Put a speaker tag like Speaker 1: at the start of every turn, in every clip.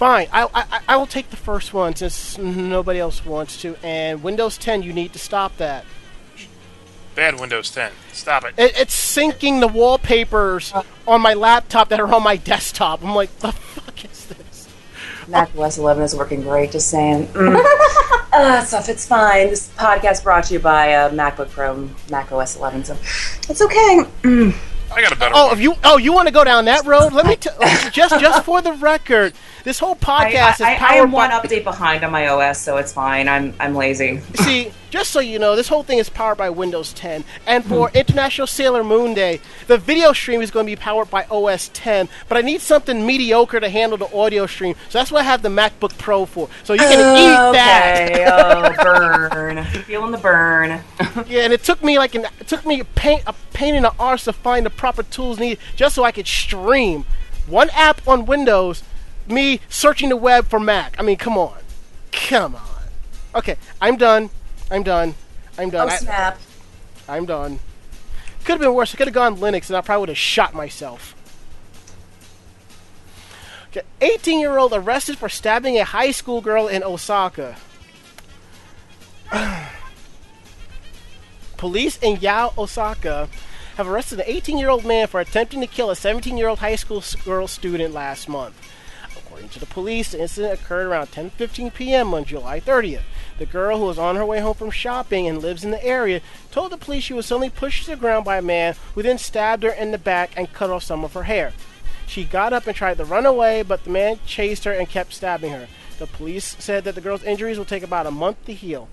Speaker 1: Fine, I, I I will take the first one since nobody else wants to. And Windows 10, you need to stop that.
Speaker 2: Bad Windows 10. Stop it.
Speaker 1: It, it's syncing the wallpapers on my laptop that are on my desktop. I'm like, the fuck is this?
Speaker 3: Mac OS 11 is working great. Just saying. Mm. uh, stuff. It's fine. This podcast brought to you by uh, MacBook Pro, Mac OS 11. So it's okay.
Speaker 2: I got a better
Speaker 1: Oh,
Speaker 2: one.
Speaker 1: if you oh you want to go down that road? Let me t- just just for the record, this whole
Speaker 3: I,
Speaker 1: podcast is
Speaker 3: I, I am one
Speaker 1: by.
Speaker 3: update behind on my OS, so it's fine. I'm I'm lazy.
Speaker 1: See, just so you know, this whole thing is powered by Windows 10. And for hmm. International Sailor Moon Day, the video stream is going to be powered by OS 10. But I need something mediocre to handle the audio stream, so that's what I have the MacBook Pro for. So you can eat that.
Speaker 3: okay. oh, burn. Feeling the burn.
Speaker 1: Yeah, and it took me like an it took me a pain a pain in the arse to find the proper tools needed just so I could stream one app on Windows, me searching the web for Mac. I mean, come on, come on. Okay, I'm done. I'm done. I'm done.
Speaker 3: Oh
Speaker 1: I,
Speaker 3: snap.
Speaker 1: I'm done. Could have been worse. I could have gone Linux, and I probably would have shot myself. Okay, 18-year-old arrested for stabbing a high school girl in Osaka. Police in Yao, Osaka, have arrested an 18-year-old man for attempting to kill a 17-year-old high school girl student last month. According to the police, the incident occurred around 10:15 p.m. on July 30th. The girl, who was on her way home from shopping and lives in the area, told the police she was suddenly pushed to the ground by a man who then stabbed her in the back and cut off some of her hair. She got up and tried to run away, but the man chased her and kept stabbing her. The police said that the girl's injuries will take about a month to heal.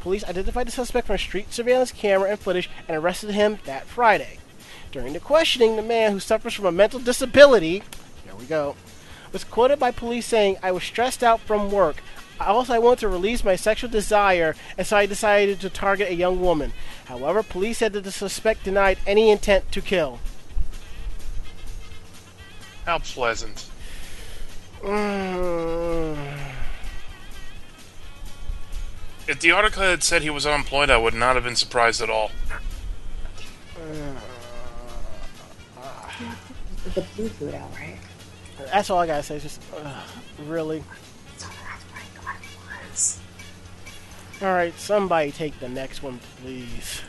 Speaker 1: Police identified the suspect from street surveillance camera and footage and arrested him that Friday. During the questioning, the man, who suffers from a mental disability, here we go, was quoted by police saying, I was stressed out from work. Also, I wanted to release my sexual desire, and so I decided to target a young woman. However, police said that the suspect denied any intent to kill.
Speaker 2: How pleasant. If the article had said he was unemployed, I would not have been surprised at all.
Speaker 3: The blue food out, right?
Speaker 1: That's all I gotta say. It's just, uh, really?
Speaker 3: That's right. God, it was.
Speaker 1: Alright, somebody take the next one, please.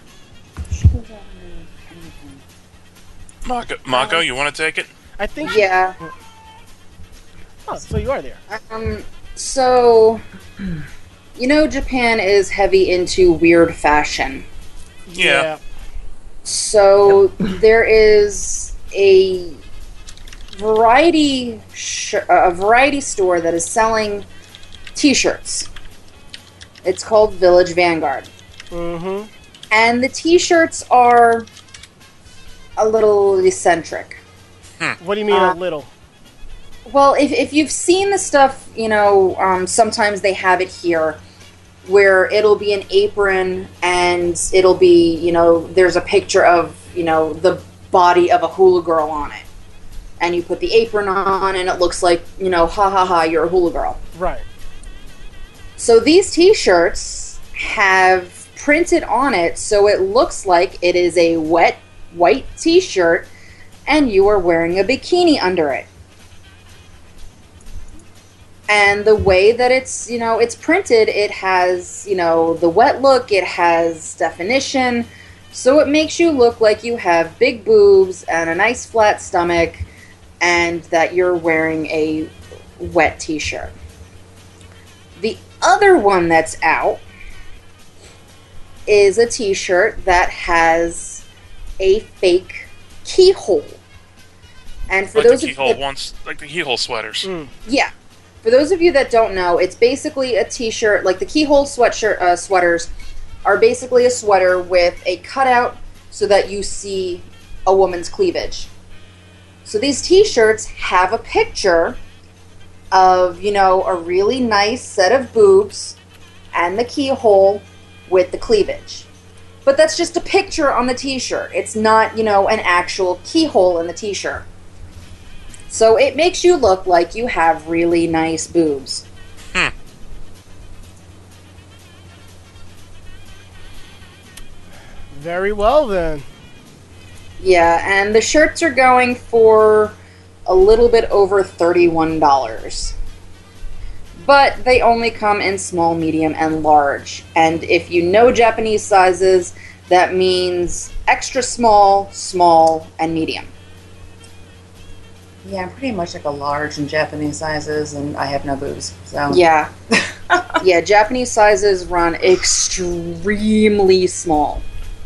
Speaker 2: Mako, Mako you want to take it?
Speaker 1: I think
Speaker 4: Yeah.
Speaker 1: Oh, so you are there.
Speaker 4: Um. So, you know, Japan is heavy into weird fashion.
Speaker 2: Yeah.
Speaker 4: So there is a variety sh- a variety store that is selling T-shirts. It's called Village Vanguard,
Speaker 1: Mm-hmm.
Speaker 4: and the T-shirts are a little eccentric.
Speaker 1: What do you mean
Speaker 4: Uh,
Speaker 1: a little?
Speaker 4: Well, if, if you've seen the stuff, you know, um, sometimes they have it here where it'll be an apron and it'll be, you know, there's a picture of, you know, the body of a hula girl on it. And you put the apron on and it looks like, you know, ha ha ha, you're a hula girl.
Speaker 1: Right.
Speaker 4: So these t shirts have printed on it so it looks like it is a wet white t shirt and you are wearing a bikini under it. And the way that it's, you know, it's printed, it has, you know, the wet look, it has definition, so it makes you look like you have big boobs and a nice flat stomach and that you're wearing a wet t shirt. The other one that's out is a t shirt that has a fake keyhole. And for
Speaker 2: Like
Speaker 4: those
Speaker 2: the
Speaker 4: of you
Speaker 2: keyhole
Speaker 4: that,
Speaker 2: ones, like the keyhole sweaters.
Speaker 1: Mm.
Speaker 4: yeah, for those of you that don't know, it's basically a t-shirt. Like the keyhole sweatshirt uh, sweaters are basically a sweater with a cutout so that you see a woman's cleavage. So these t-shirts have a picture of you know a really nice set of boobs and the keyhole with the cleavage. But that's just a picture on the t-shirt. It's not, you know, an actual keyhole in the t-shirt. So it makes you look like you have really nice boobs. Hmm.
Speaker 1: Very well then.
Speaker 4: Yeah, and the shirts are going for a little bit over $31. but they only come in small, medium, and large. And if you know Japanese sizes, that means extra small, small, and medium.
Speaker 3: Yeah, I'm pretty much like a large in Japanese sizes, and I have no boobs. So
Speaker 4: Yeah. yeah, Japanese sizes run extremely small.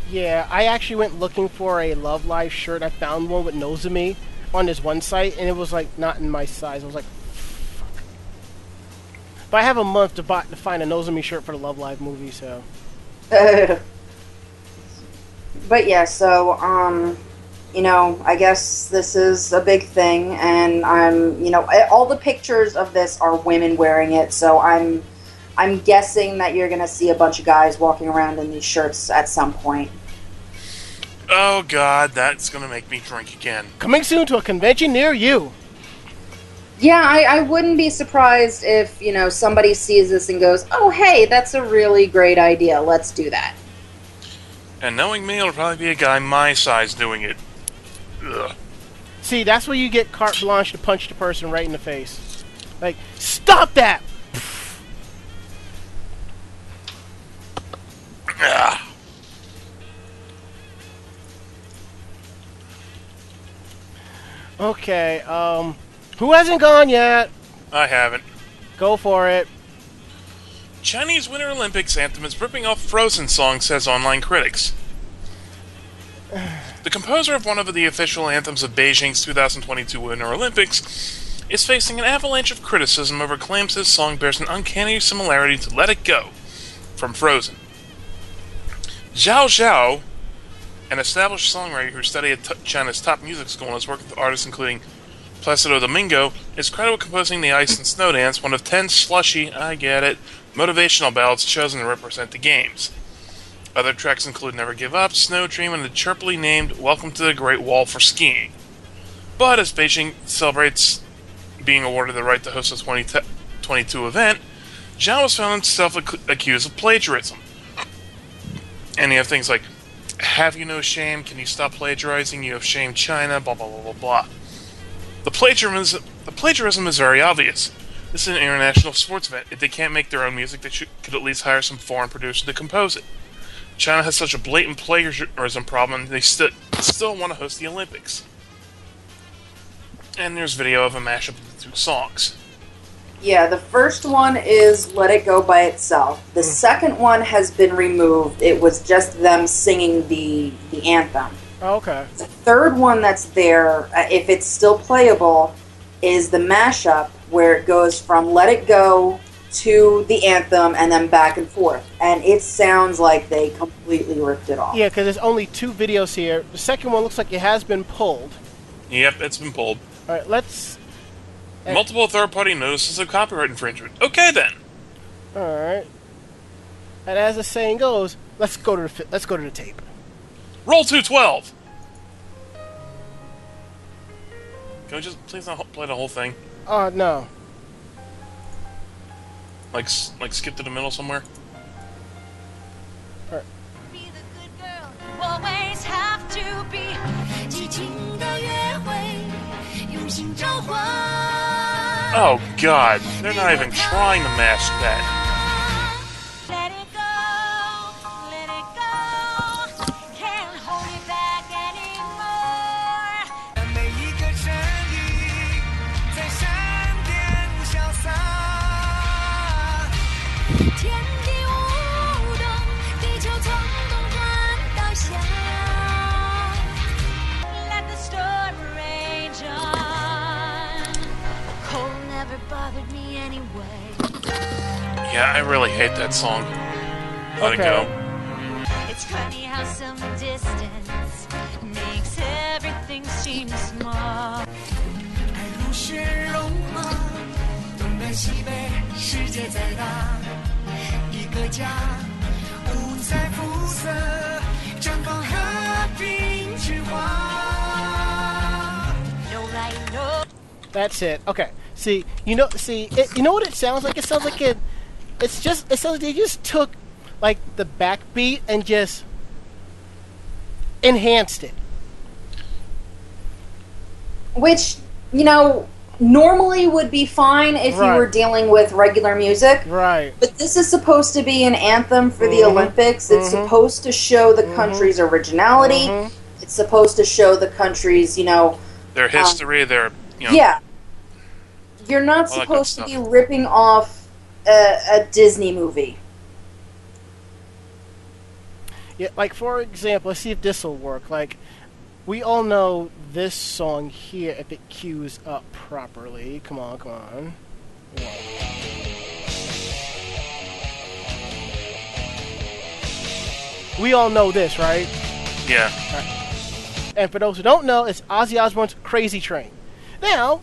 Speaker 1: Yeah, I actually went looking for a Love Live shirt. I found one with Nozomi on this one site, and it was like not in my size. I was like, fuck. But I have a month to buy to find a Nozomi shirt for the Love Live movie, so
Speaker 4: but yeah, so um, you know, I guess this is a big thing, and I'm, you know, all the pictures of this are women wearing it, so I'm, I'm guessing that you're gonna see a bunch of guys walking around in these shirts at some point.
Speaker 2: Oh god, that's gonna make me drink again.
Speaker 1: coming soon to a convention near you.
Speaker 4: Yeah, I, I wouldn't be surprised if you know somebody sees this and goes, "Oh, hey, that's a really great idea. Let's do that."
Speaker 2: And knowing me, it'll probably be a guy my size doing it. Ugh.
Speaker 1: See, that's where you get carte blanche to punch the person right in the face. Like, stop that!
Speaker 2: Ah.
Speaker 1: Okay, um, who hasn't gone yet?
Speaker 2: I haven't.
Speaker 1: Go for it.
Speaker 2: Chinese Winter Olympics anthem is ripping off Frozen song, says online critics. The composer of one of the official anthems of Beijing's 2022 Winter Olympics is facing an avalanche of criticism over claims his song bears an uncanny similarity to Let It Go from Frozen. Zhao Zhao, an established songwriter who studied at China's top music school and has worked with artists including Placido Domingo, is credited with composing the Ice and Snow Dance, one of ten slushy, I get it, motivational ballads chosen to represent the games. Other tracks include Never Give Up, Snow Dream, and the chirpily named Welcome to the Great Wall for Skiing. But as Beijing celebrates being awarded the right to host the 2022 event, Zhao was found himself ac- accused of plagiarism. And you have things like, Have you no shame? Can you stop plagiarizing? You have shame, China, blah blah blah blah blah. The plagiarism, the plagiarism is very obvious. This is an international sports event. If they can't make their own music, they should, could at least hire some foreign producer to compose it. China has such a blatant plagiarism problem, they st- still want to host the Olympics. And there's video of a mashup of the two songs.
Speaker 4: Yeah, the first one is Let It Go by itself. The second one has been removed. It was just them singing the the anthem.
Speaker 1: Oh, okay.
Speaker 4: The third one that's there, uh, if it's still playable, is the mashup where it goes from Let It Go to the anthem and then back and forth. And it sounds like they completely ripped it off.
Speaker 1: Yeah, because there's only two videos here. The second one looks like it has been pulled.
Speaker 2: Yep, it's been pulled.
Speaker 1: All right, let's. Eh.
Speaker 2: Multiple third-party notices of copyright infringement. Okay then.
Speaker 1: All right. And as the saying goes, let's go to the fi- let's go to the tape.
Speaker 2: Roll 212! Can we just please not play the whole thing?
Speaker 1: Oh no.
Speaker 2: Like, like skip to the middle somewhere?
Speaker 5: Be the good girl, you always have to be。
Speaker 2: Oh god, they're not even trying to mask that. Yeah, I really hate that song. Let
Speaker 1: okay.
Speaker 2: it go.
Speaker 5: It's funny how some distance makes everything seem small.
Speaker 1: That's it. Okay. See, you know, see, it, you know what it sounds like. It sounds like a, it's just. It sounds like they just took, like, the backbeat and just enhanced it.
Speaker 4: Which, you know, normally would be fine if
Speaker 1: Right.
Speaker 4: you were dealing with regular music.
Speaker 1: Right.
Speaker 4: But this is supposed to be an anthem for the
Speaker 1: Mhm.
Speaker 4: Olympics. It's
Speaker 1: Mhm.
Speaker 4: supposed to show the country's originality.
Speaker 1: Mhm.
Speaker 4: It's supposed to show the country's, you know,
Speaker 2: Their history, their you know,
Speaker 4: yeah. You're not
Speaker 2: All that good
Speaker 4: supposed to be ripping off a, a Disney movie.
Speaker 1: Yeah, like for example, let's see if this will work. Like, we all know this song here if it cues up properly. Come on, come on. We all know this, right?
Speaker 2: yeah.
Speaker 1: And for those who don't know, it's Ozzy Osbourne's Crazy Train. Now,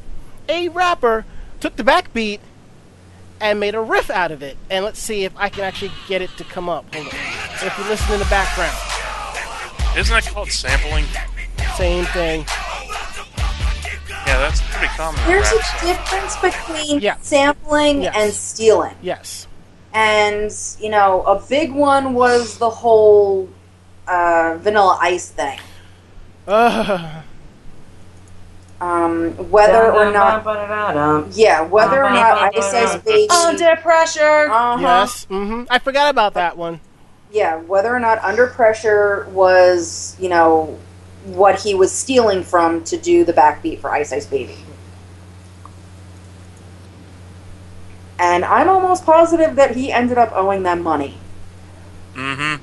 Speaker 1: a rapper took the backbeat and made a riff out of it. And let's see if I can actually get it to come up. Hold on. If you listen in the background,
Speaker 2: Isn't that called sampling?
Speaker 1: same thing.
Speaker 2: Yeah, that's pretty common.
Speaker 4: There's a
Speaker 2: songs.
Speaker 4: difference between
Speaker 1: Yeah.
Speaker 4: sampling
Speaker 1: Yes.
Speaker 4: and stealing.
Speaker 1: Yes.
Speaker 4: And, you know, a big one was the whole uh, Vanilla Ice thing.
Speaker 1: Uh,
Speaker 4: Um, whether or not, yeah, whether or not Ice Ice Baby.
Speaker 3: Under pressure.
Speaker 4: Uh-huh.
Speaker 1: yes. hmm I forgot about that one.
Speaker 4: yeah, whether or not Under Pressure was, you know, what he was stealing from to do the backbeat for Ice Ice Baby. And I'm almost positive that he ended up owing them money.
Speaker 2: Mm-hmm.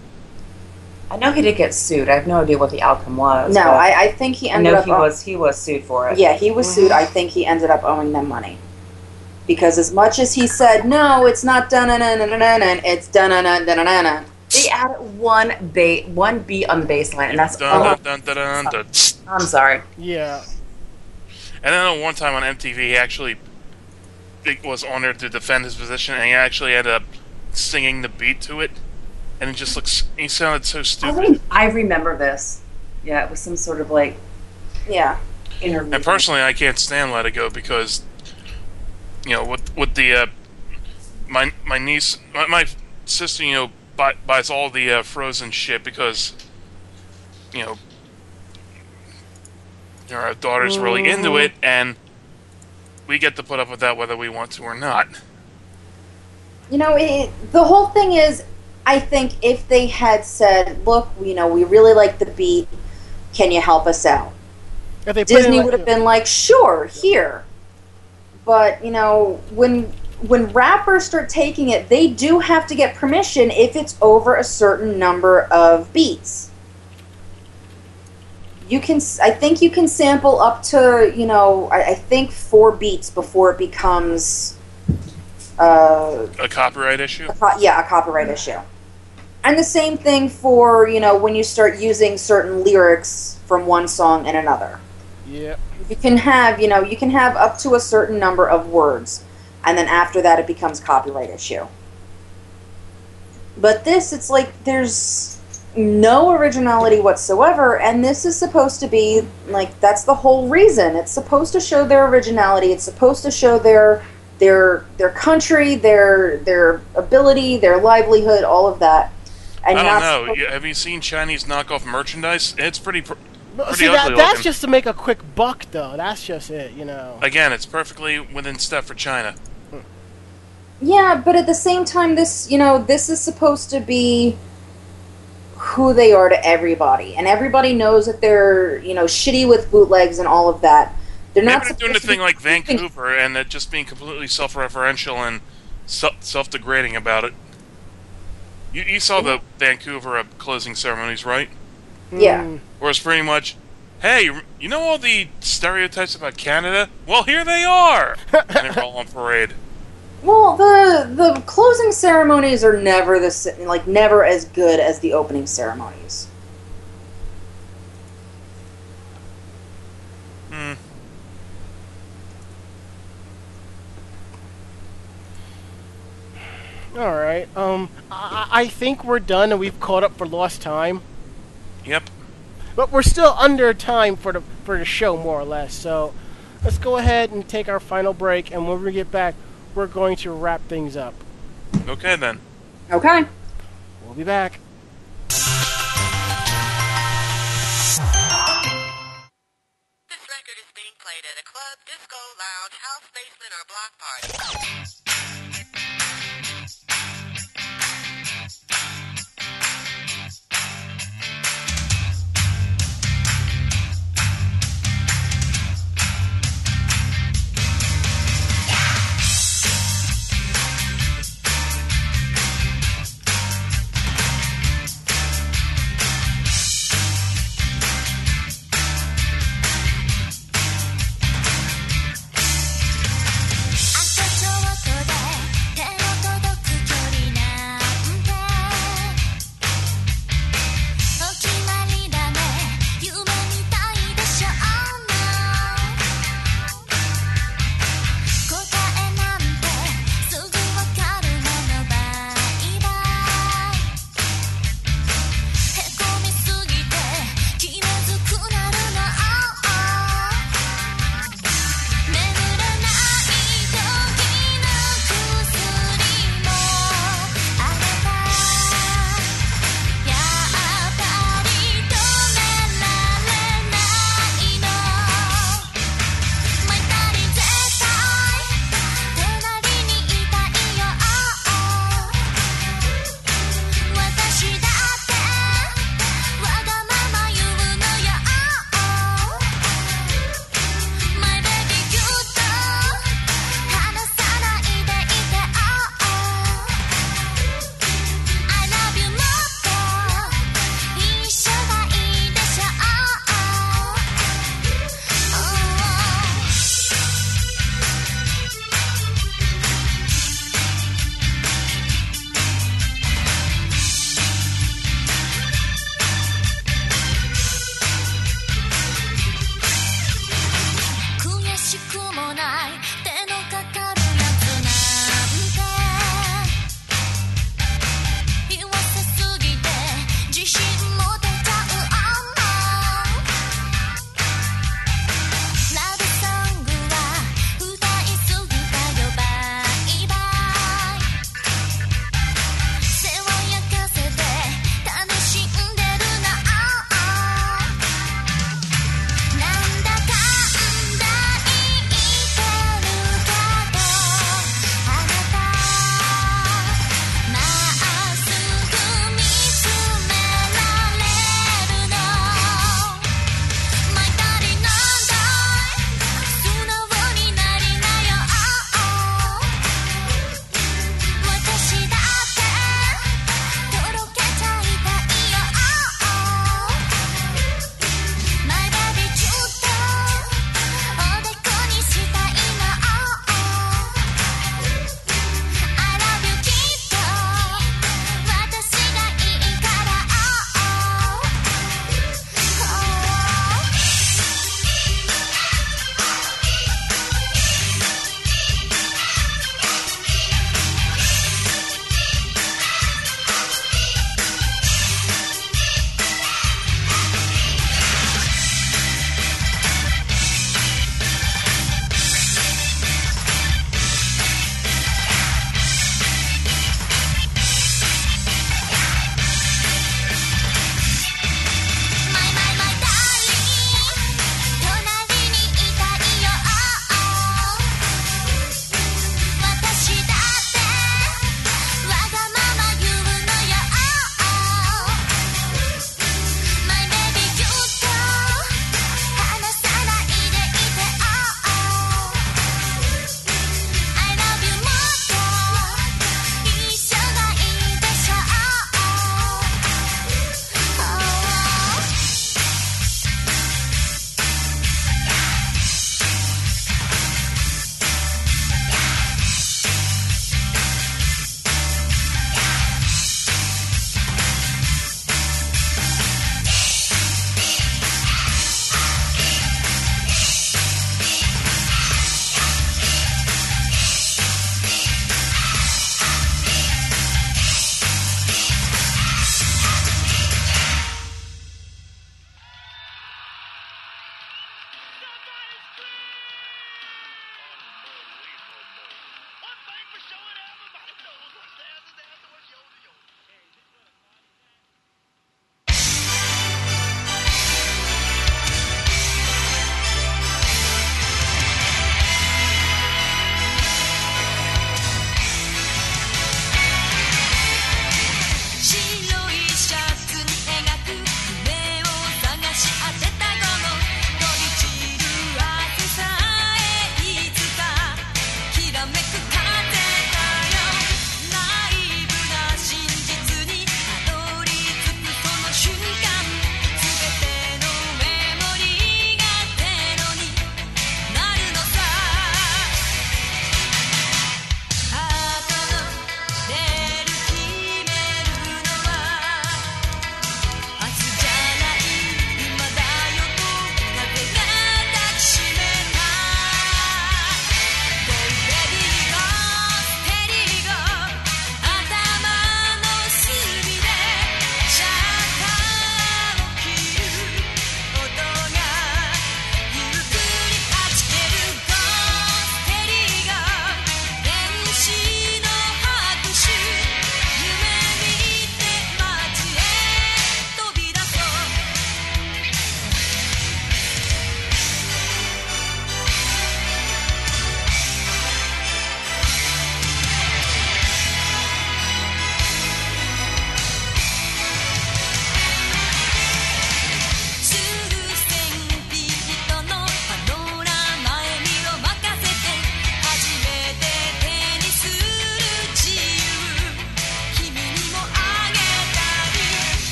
Speaker 3: I know he did get sued. I have no idea what the outcome was.
Speaker 4: No, I, I think he
Speaker 3: I
Speaker 4: ended
Speaker 3: know
Speaker 4: up.
Speaker 3: he was he was sued for it.
Speaker 4: Yeah, he was sued. I think he ended up owing them money. Because as much as he said, no, it's not dun dun dun dun dun dun, it's dun dun dun dun dun dun.
Speaker 3: They added one ba- one beat on the bass line, and that's
Speaker 2: Dun,
Speaker 3: all.
Speaker 2: dun, dun, dun, dun, dun.
Speaker 3: I'm sorry.
Speaker 1: Yeah.
Speaker 2: And then one time on MTV, he actually it was honored to defend his position, and he actually ended up singing the beat to it, and it just looks. He sounded so
Speaker 3: I,
Speaker 2: stupid.
Speaker 3: I remember this. Yeah, it was some sort of like
Speaker 4: Yeah.
Speaker 3: interview.
Speaker 2: And personally, I can't stand Let It Go because, you know, with with the uh, my my niece, my, my sister, you know, buy, buys all the uh, Frozen shit because, you know, our daughter's really into it, and we get to put up with that whether we want to or not.
Speaker 4: You know, it, the whole thing is, I think if they had said, "Look, you know, we really like the beat. Can you help us out?"
Speaker 1: If they put in,
Speaker 4: Disney
Speaker 1: like-
Speaker 4: would have been like, "Sure, here." But you know, when when rappers start taking it, they do have to get permission if it's over a certain number of beats. You can, s- I think, you can sample up to you know, I, I think four beats before it becomes. Uh,
Speaker 2: A copyright issue.
Speaker 4: a co- yeah, a copyright issue. And the same thing for, you know, when you start using certain lyrics from one song in another.
Speaker 1: Yeah.
Speaker 4: You can have, you know, you can have up to a certain number of words, and then after that it becomes copyright issue. But this, it's like there's no originality whatsoever, and this is supposed to be like that's the whole reason. It's supposed to show their originality. It's supposed to show their their their country, their their ability, their livelihood, all of that. And
Speaker 2: I don't know.
Speaker 4: supposed-
Speaker 2: You- Have you seen Chinese knockoff merchandise? It's pretty. Pr- Pretty
Speaker 1: see, that, that's
Speaker 2: looking.
Speaker 1: just to make a quick buck, though. That's just it, you know.
Speaker 2: again, it's perfectly within step for China.
Speaker 4: Yeah, but at the same time, this you know this is supposed to be who they are to everybody, and everybody knows that they're you know shitty with bootlegs and all of that. They're
Speaker 2: Maybe
Speaker 4: not
Speaker 2: they're doing a thing like Vancouver and uh, just being completely self-referential and self-degrading about it. You, you saw the Vancouver uh, closing ceremonies, right?
Speaker 4: Yeah,
Speaker 1: Mm.
Speaker 2: Where it's pretty much, hey, you know all the stereotypes about Canada? Well, here they are, and they're all on parade.
Speaker 4: well the the closing ceremonies are never the s- like never as good as the opening ceremonies.
Speaker 2: Hmm.
Speaker 1: All right. Um, I, I think we're done and we've caught up for lost time,
Speaker 2: Yep.
Speaker 1: but we're still under time for the for the show more or less. So let's go ahead and take our final break, and when we get back, we're going to wrap things up.
Speaker 2: Okay then.
Speaker 4: Okay.
Speaker 1: We'll be back.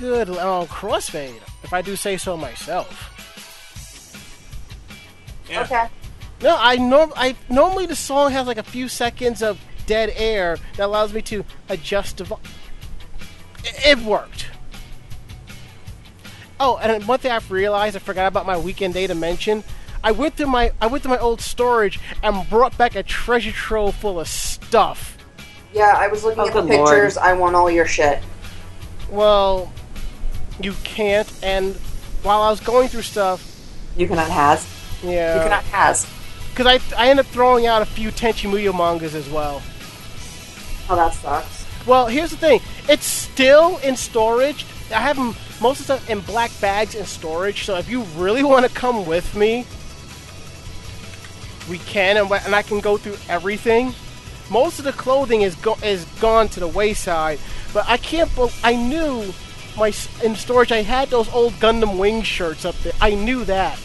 Speaker 1: Good uh, crossfade, if I do say so myself.
Speaker 2: Yeah.
Speaker 4: Okay.
Speaker 1: No, I norm I normally the song has like a few seconds of dead air that allows me to adjust the. Vo- it, it worked. Oh, and one thing I've realized, I forgot about my weekend day to mention. I went through my I went through my old storage and brought back a treasure trove full of stuff.
Speaker 4: Yeah, I was looking
Speaker 3: Oh,
Speaker 4: at the
Speaker 3: good lord.
Speaker 4: pictures. I want all your shit.
Speaker 1: Well, you can't. And while I was going through stuff,
Speaker 3: You cannot has.
Speaker 1: yeah,
Speaker 3: You cannot has.
Speaker 1: because I I ended up throwing out a few Tenchi Muyo mangas as well.
Speaker 4: Oh, that sucks.
Speaker 1: Well, here's the thing. It's still in storage. I have most of the stuff in black bags in storage. So if you really want to come with me, we can, and, and I can go through everything. Most of the clothing is go- is gone to the wayside, but I can't. Bel I knew my in storage. I had those old Gundam Wing shirts up there. I knew that.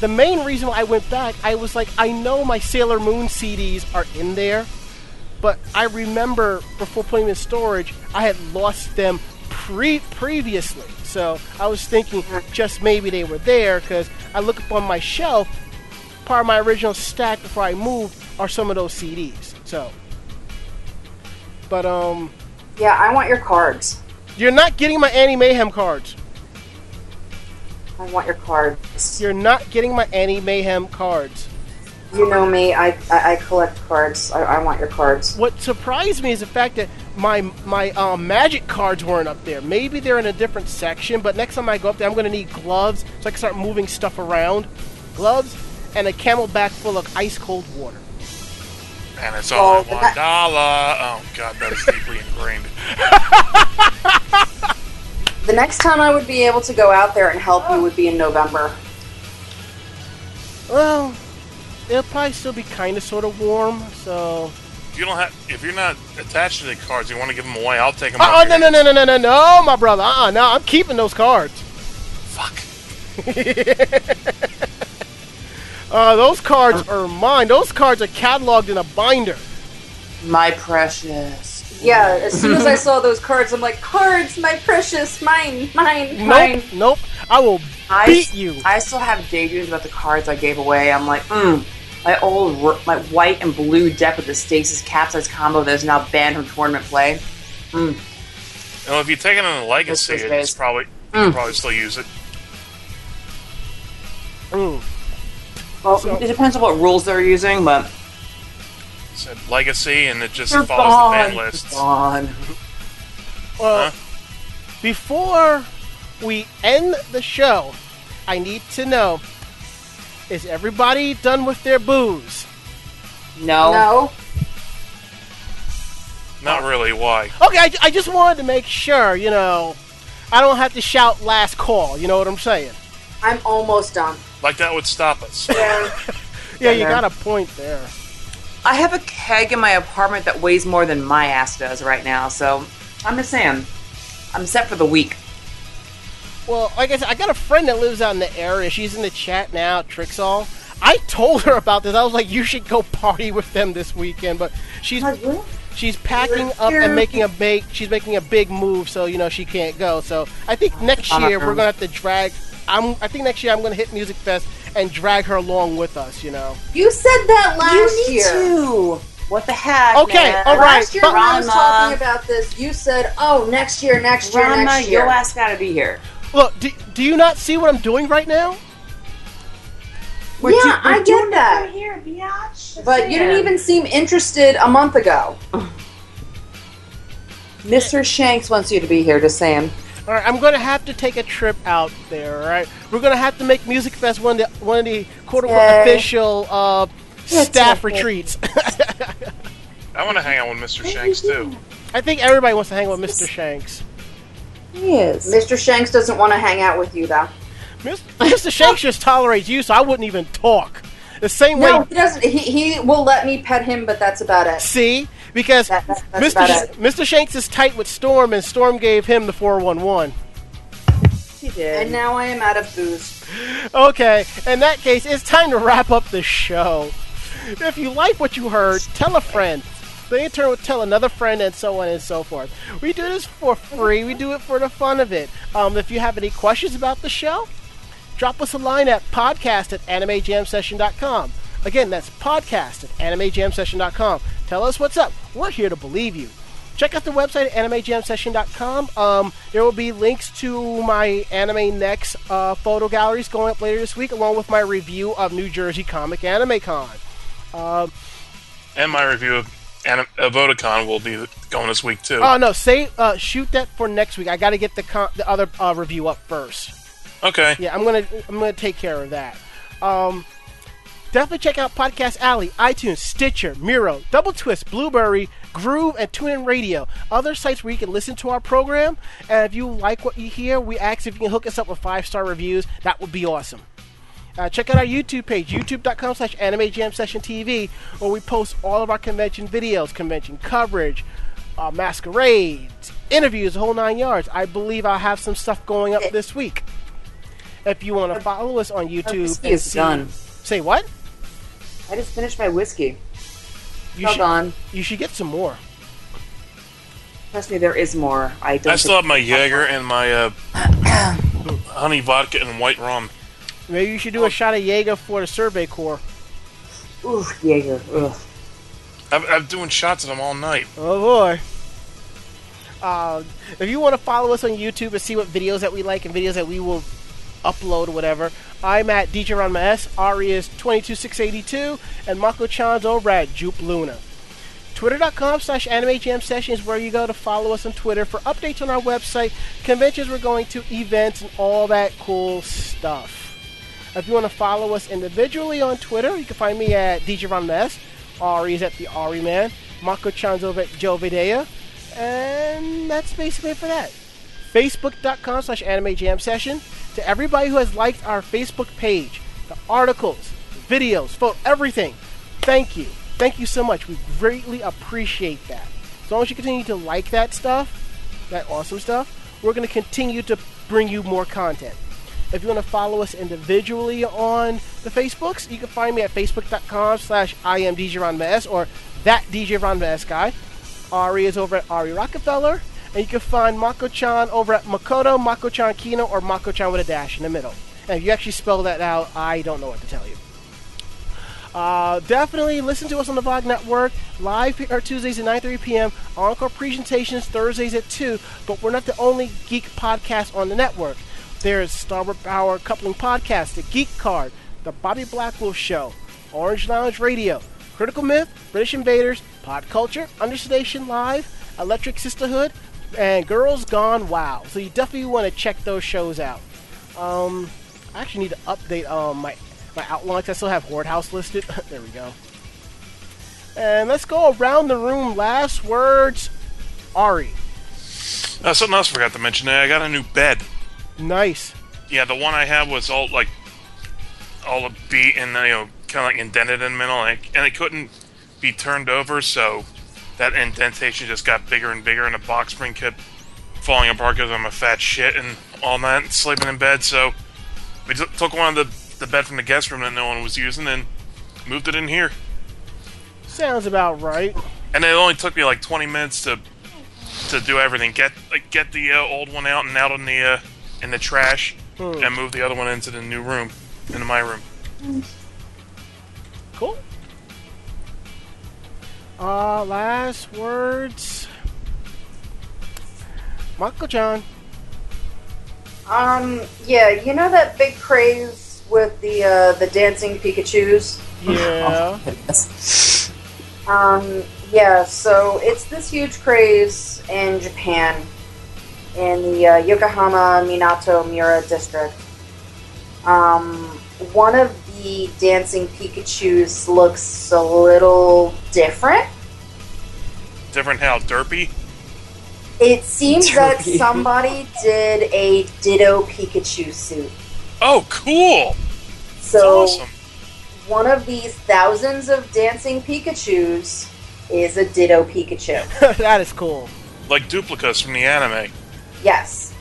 Speaker 1: The main reason why I went back, I was like, I know my Sailor Moon CDs are in there, but I remember before putting them in storage, I had lost them pre previously. So I was thinking just maybe they were there because I look up on my shelf. Part of my original stack before I moved are some of those CDs. So, but um,
Speaker 4: Yeah, I want your cards.
Speaker 1: You're not getting my Annie Mayhem cards.
Speaker 4: I want your cards.
Speaker 1: You're not getting my Annie Mayhem cards.
Speaker 4: You know me. I I, I collect cards. I, I want your cards.
Speaker 1: What surprised me is the fact that my my um, magic cards weren't up there. Maybe they're in a different section, but next time I go up there, I'm going to need gloves so I can start moving stuff around. Gloves and a camelback full of ice cold water.
Speaker 2: And it's only
Speaker 4: Oh, but
Speaker 2: one. Oh god, that is deeply ingrained.
Speaker 4: The next time I would be able to go out there and help you would be in November.
Speaker 1: Well, it'll probably still be kind of sort of warm, so.
Speaker 2: If you don't have, if you're not attached to the cards, you want to give them away. I'll take them.
Speaker 1: Oh, no, no, no, no, no, no, no, my brother. Uh uh no, I'm keeping those cards.
Speaker 2: Fuck.
Speaker 1: Uh, those cards are mine. Those cards are cataloged in a binder.
Speaker 3: My precious.
Speaker 4: Yeah, as soon as I saw those cards, I'm like, cards, my precious, mine, mine, mine.
Speaker 1: Nope, nope. I will
Speaker 3: I,
Speaker 1: beat you.
Speaker 3: I still have daydreams about the cards I gave away. I'm like, mm, my old, r- my white and blue deck with the Stasis capsize combo that is now banned from tournament play.
Speaker 2: You know, if you take it in a legacy,
Speaker 3: This
Speaker 2: it's
Speaker 3: base.
Speaker 2: probably
Speaker 3: Mm.
Speaker 2: can probably still use it.
Speaker 1: Mm.
Speaker 3: Well,
Speaker 1: So-
Speaker 3: it depends on what rules they're using, but
Speaker 2: It's a legacy, and it just
Speaker 3: they're
Speaker 2: follows
Speaker 3: gone.
Speaker 2: the ban
Speaker 3: They're
Speaker 2: lists.
Speaker 3: gone.
Speaker 1: Well,
Speaker 2: Huh?
Speaker 1: before we end the show, I need to know: Is everybody done with their booze?
Speaker 3: No.
Speaker 4: No.
Speaker 2: Not really. Why?
Speaker 1: Okay, I, I just wanted to make sure. You know, I don't have to shout last call. You know what I'm saying?
Speaker 4: I'm almost done.
Speaker 2: Like that would stop us.
Speaker 4: Yeah.
Speaker 1: Yeah, you got a point there.
Speaker 3: I have a keg in my apartment that weighs more than my ass does right now, so I'm just saying, I'm set for the week.
Speaker 1: Well, like I said, I got a friend that lives out in the area. She's in the chat now, Trixall. I told her about this. I was like, you should go party with them this weekend, but she's she's packing up and making a big she's making a big move, so you know she can't go. So I think next year we're gonna have to drag. I'm I think next year I'm gonna hit Music Fest and drag her along with us. You know.
Speaker 4: You said that last year.
Speaker 3: You need to. What the heck?
Speaker 1: Okay,
Speaker 3: man?
Speaker 1: all right.
Speaker 4: Last year when I was talking about this, you said, "Oh, next year, next year,
Speaker 3: Ranma,
Speaker 4: next year."
Speaker 3: your ass gotta be here.
Speaker 1: Look, do, do you not see what I'm doing right now?
Speaker 3: We're
Speaker 4: yeah,
Speaker 3: do- we're
Speaker 4: I
Speaker 3: doing
Speaker 4: get that.
Speaker 3: Here, biatch.
Speaker 4: But you didn't even seem interested a month ago.
Speaker 3: Mr. Shanks wants you to be here. Just saying.
Speaker 1: All right, I'm gonna have to take a trip out there. All right, we're gonna have to make Music Fest one of the one of the quote unquote
Speaker 4: Yay.
Speaker 1: official uh, staff retreats.
Speaker 2: I want to hang out with Mr. Shanks too.
Speaker 1: I think everybody wants to hang out with Mr. Shanks.
Speaker 3: Yes.
Speaker 4: Mr. Shanks doesn't want to hang out with you, though.
Speaker 1: Mis- Mr. Shanks just tolerates you, so I wouldn't even talk. The same
Speaker 4: No,
Speaker 1: way,
Speaker 4: he doesn't. He, he will let me pet him, but that's about it.
Speaker 1: see, because
Speaker 4: That- that-
Speaker 1: Mr. Sh- Mr. Shanks is tight with Storm, and Storm gave him the 411.
Speaker 3: He did.
Speaker 4: And now I am out of booze.
Speaker 1: Okay, in that case, it's time to wrap up the show. If you like what you heard, tell a friend. They in turn will tell another friend, and so on and so forth. We do this for free. We do it for the fun of it. Um, if you have any questions about the show, drop us a line at podcast at animejamsession.com. Again, that's podcast at animejamsession.com. Tell us what's up. We're here to believe you. Check out the website at animejamsession.com. Um, there will be links to my Anime Next uh, photo galleries going up later this week, along with my review of New Jersey Comic Anime Con. Um,
Speaker 2: And my review of Anim- of Otakon will be going this week too.
Speaker 1: oh no, say uh, shoot that for next week. I got to get the con- the other uh, review up first.
Speaker 2: okay.
Speaker 1: Yeah, I'm gonna I'm gonna take care of that. Um, definitely check out Podcast Alley, iTunes, Stitcher, Miro, Double Twist, Blueberry, Groove, and TuneIn Radio. Other sites where you can listen to our program. And if you like what you hear, we ask if you can hook us up with five star reviews. That would be awesome. Uh, check out our YouTube page, youtube.com slash anime jam session TV, where we post all of our convention videos, convention coverage, uh, masquerades, interviews, the whole nine yards. I believe I'll have some stuff going up this week. If you want to follow us on YouTube, and see,
Speaker 3: done.
Speaker 1: say what?
Speaker 3: I just finished my whiskey.
Speaker 1: You
Speaker 3: All
Speaker 1: should,
Speaker 3: gone.
Speaker 1: you should get some more.
Speaker 3: Trust me, there is more. I don't.
Speaker 2: I still have my Jaeger and my uh, honey vodka and white rum.
Speaker 1: Maybe you should do a shot of Jaeger for the Survey Corps.
Speaker 3: Ooh, Jaeger. Ugh.
Speaker 2: I'm, I'm doing shots of them all night.
Speaker 1: Oh boy. Uh, if you want to follow us on YouTube and see what videos that we like and videos that we will upload whatever, I'm at DJ Ranma S, Ari is 22682, and Mako Chan's over at Jupe Luna. Twitter.com slash Anime Jam Session is where you go to follow us on Twitter for updates on our website, conventions we're going to, events, and all that cool stuff. If you want to follow us individually on Twitter, you can find me at DJ Ranma S. Ari's at the Ari Man. Mako Chan's over at Joe Videa. And that's basically it for that. Facebook.com slash Anime Jam Session. To everybody who has liked our Facebook page, the articles, videos, photo, everything, thank you. Thank you so much. We greatly appreciate that. As long as you continue to like that stuff, that awesome stuff, we're going to continue to bring you more content. If you want to follow us individually on the Facebooks, you can find me at facebook.com slash I am DJ Ranma S or that DJ Ranma S guy. Ari is over at Ari Rockefeller. And you can find Mako-chan over at Makoto, Mako-chan Kino, or Mako-chan with a dash in the middle. And if you actually spell that out, I don't know what to tell you. Uh, definitely listen to us on the VOG Network, live or Tuesdays at 9.30 p.m., encore presentations Thursdays at 2, but we're not the only geek podcast on the network. There's Starboard Power Coupling Podcast, The Geek Card, The Bobby Blackwolf Show, Orange Lounge Radio, Critical Myth, British Invaders, Pod Culture, Understation Live, Electric Sisterhood, and Girls Gone Wow. So you definitely want to check those shows out. Um, I actually need to update um, my my outlines. I still have Horde House listed. there we go. And let's go around the room. Last words, Ari.
Speaker 2: Uh, something else I forgot to mention. I got a new bed.
Speaker 1: Nice.
Speaker 2: Yeah, the one I had was all like all beat and you know kind of like indented in the middle, and it, and it couldn't be turned over, so that indentation just got bigger and bigger, and the box spring kept falling apart because I'm a fat shit and all that, and sleeping in bed. So we took one of the the bed from the guest room that no one was using and moved it in here.
Speaker 1: Sounds about right.
Speaker 2: And it only took me like 20 minutes to to do everything. Get like get the uh, old one out and out in the uh, in the trash,
Speaker 1: Hmm.
Speaker 2: and move the other one into the new room, into my room.
Speaker 1: Cool. Uh, last words. Mako-chan.
Speaker 4: Um, yeah, you know that big craze with the uh, the dancing Pikachu's.
Speaker 1: Yeah.
Speaker 3: Goodness.
Speaker 4: Um, yeah, so it's this huge craze in Japan, in the uh, Yokohama Minato Mirai district. Um, one of the dancing Pikachu's looks a little different.
Speaker 2: Different how derpy.
Speaker 4: It seems that somebody did a Ditto Pikachu suit.
Speaker 2: Oh, cool!
Speaker 4: So
Speaker 2: awesome.
Speaker 4: one of these thousands of dancing Pikachu's is a Ditto Pikachu.
Speaker 1: that is cool.
Speaker 2: Like Duplica's from the anime.
Speaker 4: Yes.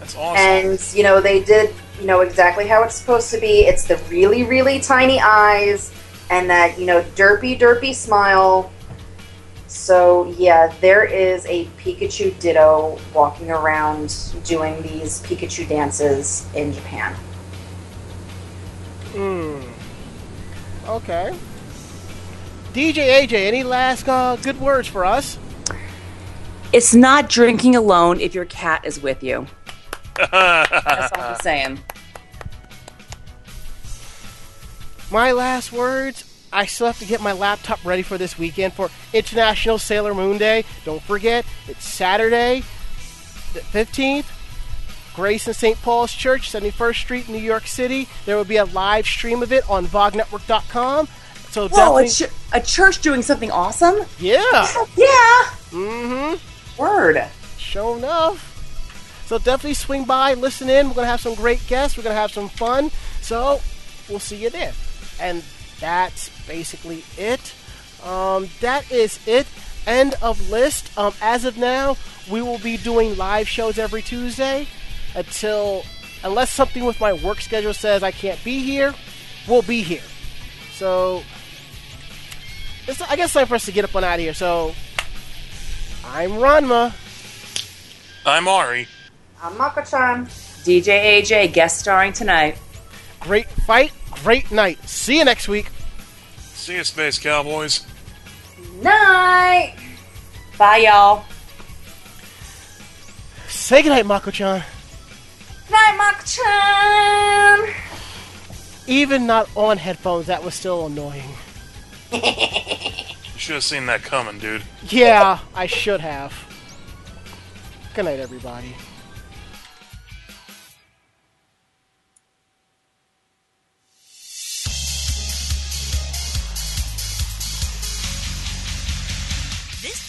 Speaker 2: That's awesome.
Speaker 4: And, you know, they did, you know, exactly how it's supposed to be. It's the really, really tiny eyes and that, you know, derpy, derpy smile. So yeah, there is a Pikachu Ditto walking around doing these Pikachu dances in Japan.
Speaker 1: Hmm. Okay. DJ AJ, any last uh, good words for us?
Speaker 3: It's not drinking alone if your cat is with you. That's all I'm saying.
Speaker 1: My last words. I still have to get my laptop ready for this weekend for International Sailor Moon Day. Don't forget, it's Saturday, the 15th. Grace and St. Paul's Church, 71st Street, New York City. There will be a live stream of it on VogNetwork.com. So
Speaker 3: Whoa,
Speaker 1: definitely,
Speaker 3: a, ch- a church doing something awesome?
Speaker 1: yeah.
Speaker 3: Yeah.
Speaker 1: Mm-hmm.
Speaker 3: Word.
Speaker 1: Sure enough. So definitely swing by, listen in. We're gonna have some great guests. We're gonna have some fun. So we'll see you there. And that's basically it. Um, that is it. End of list. Um, as of now, we will be doing live shows every Tuesday until, unless something with my work schedule says I can't be here, we'll be here. So, it's, I guess time for us to get up on out of here. So, I'm Ranma.
Speaker 2: I'm Ari.
Speaker 4: I'm Mako-chan.
Speaker 3: DJ AJ guest starring tonight.
Speaker 1: Great fight, great night. See you next week.
Speaker 2: See you, Space Cowboys.
Speaker 4: Night.
Speaker 3: Bye, y'all.
Speaker 1: Say goodnight, Mako-chan.
Speaker 4: Night, Mako-chan.
Speaker 1: Even not on headphones, that was still annoying.
Speaker 2: You should have seen that coming, dude.
Speaker 1: Yeah, I should have. Good night, everybody.